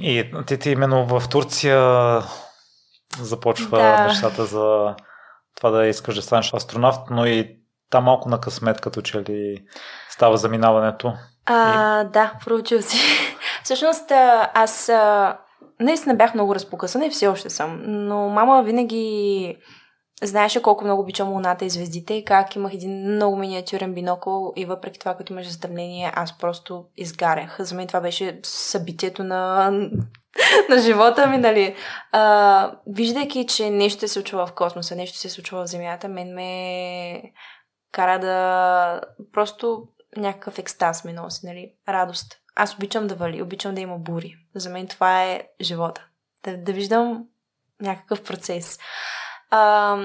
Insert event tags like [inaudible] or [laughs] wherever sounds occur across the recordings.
И ти, ти именно в Турция започва да. нещата за това да искаш да станеш астронавт, но и там малко на късмет, като че ли става заминаването. А, и... Да, проучил си. [laughs] Всъщност, аз наистина бях много разпокъсана и все още съм, но мама винаги знаеше колко много обичам луната и звездите и как имах един много миниатюрен бинокъл и въпреки това, като имаше затъмнение, аз просто изгарях. За мен това беше събитието на, на живота ми, нали. А, виждайки, че нещо се случва в космоса, нещо се случва в Земята, мен ме кара да просто някакъв екстаз ми носи, нали, радост. Аз обичам да вали, обичам да има бури. За мен това е живота. Да, да виждам някакъв процес. А,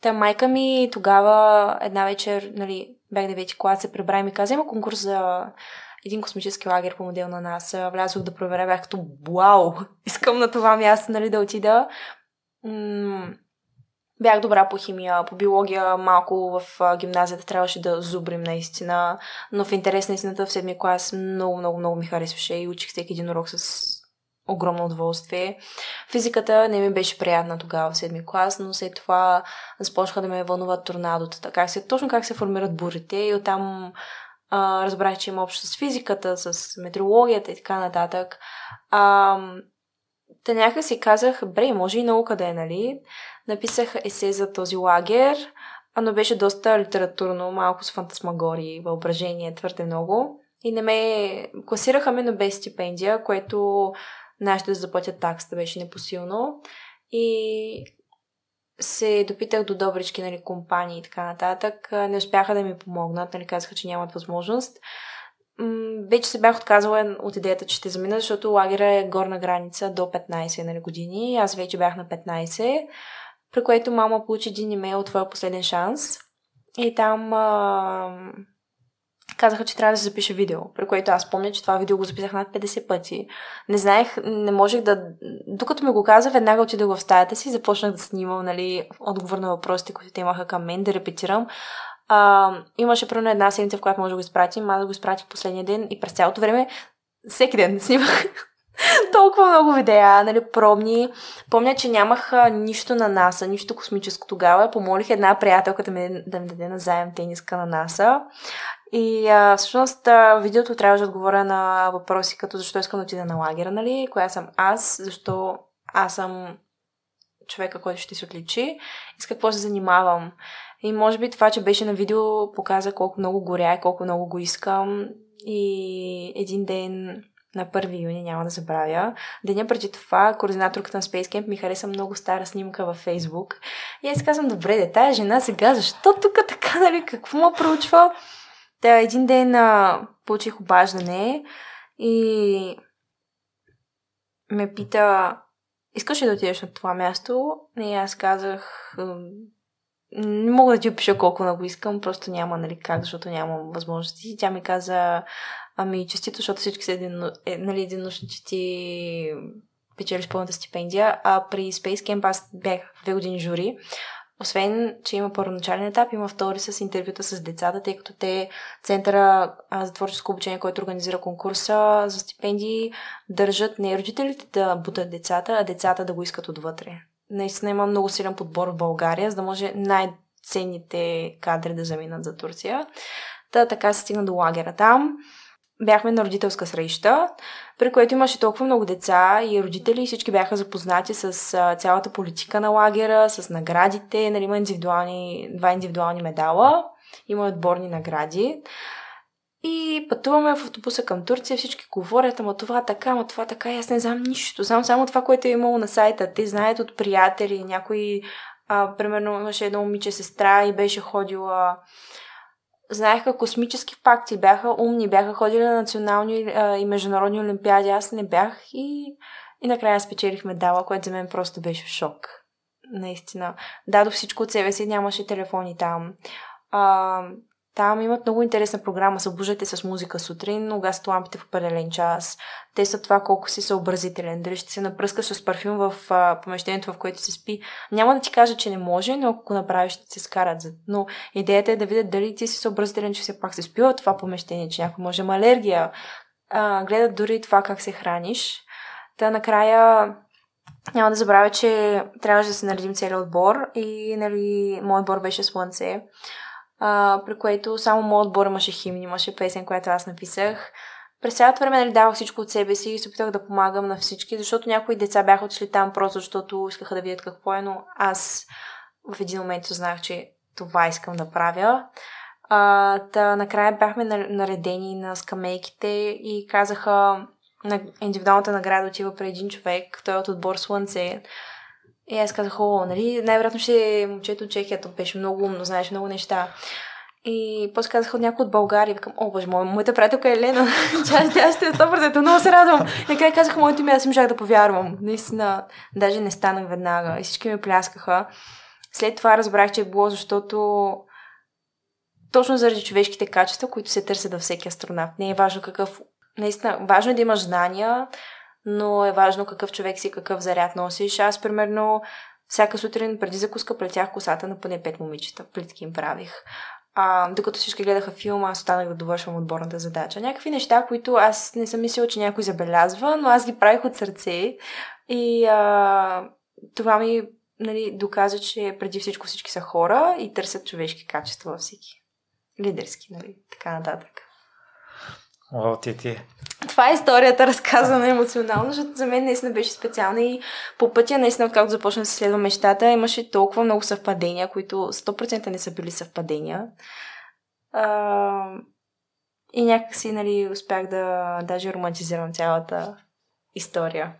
та майка ми тогава една вечер, нали, бях девети клас, се прибра и ми каза, има конкурс за един космически лагер по модел на нас. Влязох да проверя, бях като, вау, [laughs] искам на това място, нали, да отида. М- бях добра по химия, по биология, малко в гимназията трябваше да зубрим наистина, но в интерес на истината в седми клас много, много, много ми харесваше и учих всеки един урок с огромно удоволствие. Физиката не ми беше приятна тогава в седми клас, но след това започнаха да ме вълнуват торнадото. Как се, точно как се формират бурите и оттам а, разбрах, че има общо с физиката, с метеорологията и така нататък. А, Та някак си казах, бре, може и наука да е, нали? Написах есе за този лагер, но беше доста литературно, малко с фантасмагори, въображение, твърде много. И не ме класираха ме, но без стипендия, което нашите да заплатят таксата беше непосилно. И се допитах до добрички нали, компании и така нататък. Не успяха да ми помогнат, нали, казаха, че нямат възможност вече се бях отказала от идеята, че ще замина, защото лагера е горна граница до 15 нали, години. Аз вече бях на 15, при което мама получи един имейл от твоя последен шанс. И там а, казаха, че трябва да се запише видео, при което аз помня, че това видео го записах над 50 пъти. Не знаех, не можех да... Докато ми го каза, веднага отидох в стаята си, започнах да снимам, нали, отговор на въпросите, които те имаха към мен, да репетирам. А, имаше примерно една седмица, в която може да го изпратим. Аз го изпратих последния ден и през цялото време всеки ден снимах [laughs] толкова много видеа, нали, пробни. Помня, че нямах нищо на НАСА, нищо космическо тогава. Помолих една приятелка да ми, да ми даде назаем тениска на НАСА. И а, всъщност а, видеото трябваше да отговоря на въпроси като защо искам да отида на лагера, нали? Коя съм аз, защо аз съм човека, който ще се отличи и с какво се занимавам. И може би това, че беше на видео, показа колко много горя и колко много го искам. И един ден на 1 юни, няма да забравя. Деня преди това, координаторката на Space Camp ми хареса много стара снимка във Фейсбук. И аз казвам, добре, де, тая жена сега, защо тук така, нали, какво ма проучва? Та един ден а, получих обаждане и ме пита, искаш ли да отидеш на това място? И аз казах, не мога да ти опиша колко много искам, просто няма нали, как, защото нямам възможности. Тя ми каза, ами честито, защото всички са един, е, нали, единочни, че ти печелиш пълната стипендия, а при Space Camp аз бях две години жури. Освен, че има първоначален етап, има втори с интервюта с децата, тъй като те Центъра за творческо обучение, който организира конкурса за стипендии, държат не родителите да бутат децата, а децата да го искат отвътре наистина има много силен подбор в България, за да може най-ценните кадри да заминат за Турция. Та така се стигна до лагера там. Бяхме на родителска среща, при което имаше толкова много деца и родители и всички бяха запознати с цялата политика на лагера, с наградите. Нали, има индивидуални, два индивидуални медала, има отборни награди. И пътуваме в автобуса към Турция, всички говорят, ама това така, ама това така, аз не знам нищо. Знам само това, което е имало на сайта. Те знаят от приятели, някои, а, примерно имаше едно момиче сестра и беше ходила знаеха космически факти, бяха умни, бяха ходили на национални а, и международни олимпиади. Аз не бях и, и накрая спечелих медала, което за мен просто беше шок. Наистина. Дадох всичко от себе си, нямаше телефони там. А, там имат много интересна програма. Събуждате с музика сутрин, но гасят лампите в определен час. Те са това колко си съобразителен. Дали ще се напръскаш с парфюм в а, помещението, в което се спи. Няма да ти кажа, че не може, но ако направиш, ще се скарат. Но идеята е да видят дали ти си съобразителен, че все пак се спи в това помещение, че някой може има алергия. А, гледат дори това как се храниш. Та накрая няма да забравя, че трябваше да се наредим целият отбор и нали, моят отбор беше Слънце, а, при което само моят отбор имаше химн, имаше песен, която аз написах. През цялото време нали, давах всичко от себе си и се опитах да помагам на всички, защото някои деца бяха отшли там просто защото искаха да видят какво е, но аз в един момент знаех, че това искам да правя. А, та, накрая бяхме наредени на скамейките и казаха на индивидуалната награда отива при един човек, той е от отбор Слънце. И аз казах, о, нали, най-вероятно ще е момчето от Чехия, то беше много умно, знаеш много неща. И после казах от някой от България, викам, о, боже мой, моята приятелка е Лена, [laughs] тя, тя ще е 100%, много се радвам. Накрая казах моето име, аз им можах да повярвам. Наистина, даже не станах веднага и всички ме пляскаха. След това разбрах, че е било, защото точно заради човешките качества, които се търсят във всеки астронавт. Не е важно какъв... Наистина, важно е да имаш знания, но е важно какъв човек си, какъв заряд носиш. Аз, примерно, всяка сутрин преди закуска плетях косата на поне пет момичета. Плитки им правих. А, докато всички гледаха филма, аз останах да довършвам отборната задача. Някакви неща, които аз не съм мислила, че някой забелязва, но аз ги правих от сърце. И а, това ми нали, доказа, че преди всичко всички са хора и търсят човешки качества във всеки. Лидерски, нали, така нататък. О, ти ти. Това е историята, разказана емоционално, защото за мен наистина беше специална и по пътя, наистина, откакто започна да се следва мечтата, имаше толкова много съвпадения, които 100% не са били съвпадения. А, и някакси, нали, успях да даже романтизирам цялата история.